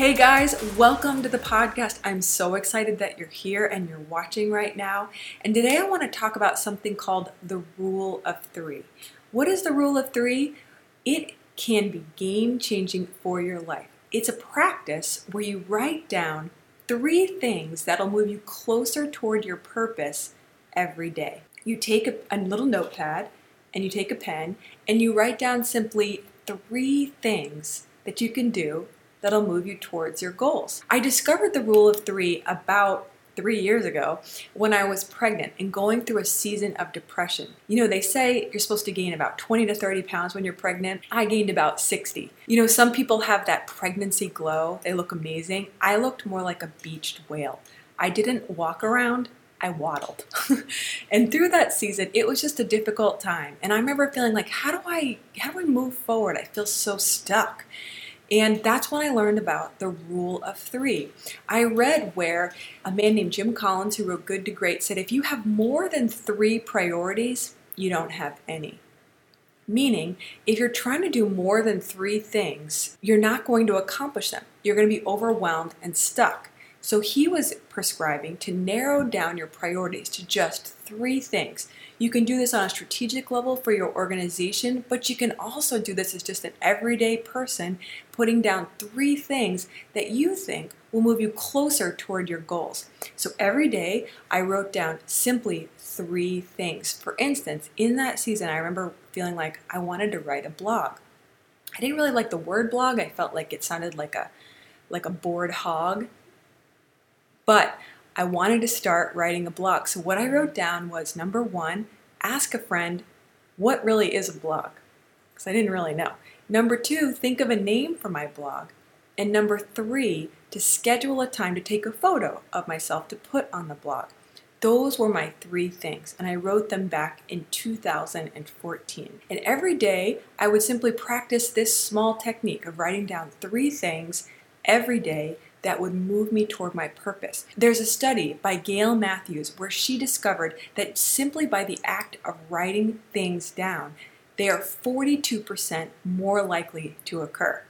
Hey guys, welcome to the podcast. I'm so excited that you're here and you're watching right now. And today I want to talk about something called the rule of three. What is the rule of three? It can be game changing for your life. It's a practice where you write down three things that'll move you closer toward your purpose every day. You take a, a little notepad and you take a pen and you write down simply three things that you can do that'll move you towards your goals. I discovered the rule of three about three years ago when I was pregnant and going through a season of depression. You know, they say you're supposed to gain about 20 to 30 pounds when you're pregnant. I gained about 60. You know, some people have that pregnancy glow, they look amazing. I looked more like a beached whale. I didn't walk around. I waddled. and through that season, it was just a difficult time. And I remember feeling like, how do I how do I move forward? I feel so stuck. And that's when I learned about the rule of three. I read where a man named Jim Collins, who wrote Good to Great, said if you have more than three priorities, you don't have any. Meaning, if you're trying to do more than three things, you're not going to accomplish them. You're going to be overwhelmed and stuck. So he was prescribing to narrow down your priorities to just three things. You can do this on a strategic level for your organization, but you can also do this as just an everyday person, putting down three things that you think will move you closer toward your goals. So every day I wrote down simply three things. For instance, in that season, I remember feeling like I wanted to write a blog. I didn't really like the word blog. I felt like it sounded like a like a bored hog. But I wanted to start writing a blog. So, what I wrote down was number one, ask a friend what really is a blog, because I didn't really know. Number two, think of a name for my blog. And number three, to schedule a time to take a photo of myself to put on the blog. Those were my three things, and I wrote them back in 2014. And every day, I would simply practice this small technique of writing down three things every day that would move me toward my purpose. There's a study by Gail Matthews where she discovered that simply by the act of writing things down, they are 42% more likely to occur.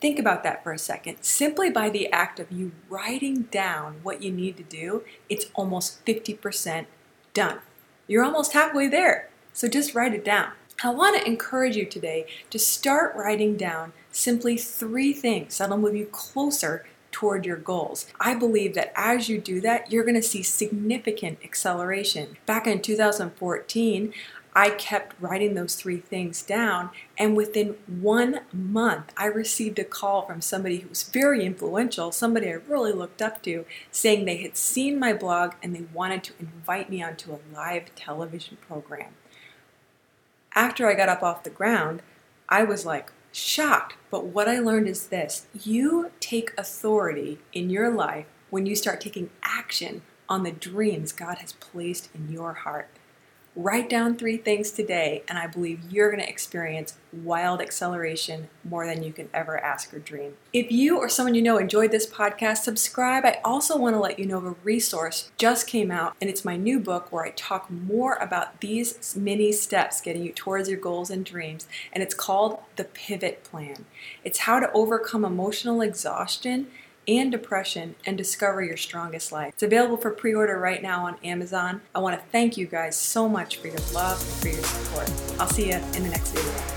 Think about that for a second. Simply by the act of you writing down what you need to do, it's almost 50% done. You're almost halfway there. So just write it down. I want to encourage you today to start writing down simply three things that'll move you closer toward your goals. I believe that as you do that, you're going to see significant acceleration. Back in 2014, I kept writing those three things down, and within one month, I received a call from somebody who was very influential, somebody I really looked up to, saying they had seen my blog and they wanted to invite me onto a live television program. After I got up off the ground, I was like, shocked. But what I learned is this you take authority in your life when you start taking action on the dreams God has placed in your heart. Write down three things today, and I believe you're going to experience wild acceleration more than you can ever ask or dream. If you or someone you know enjoyed this podcast, subscribe. I also want to let you know of a resource just came out, and it's my new book where I talk more about these mini steps getting you towards your goals and dreams, and it's called The Pivot Plan. It's how to overcome emotional exhaustion and depression and discover your strongest life. It's available for pre order right now on Amazon. I want to thank you guys so much for your love and for your support. I'll see you in the next video.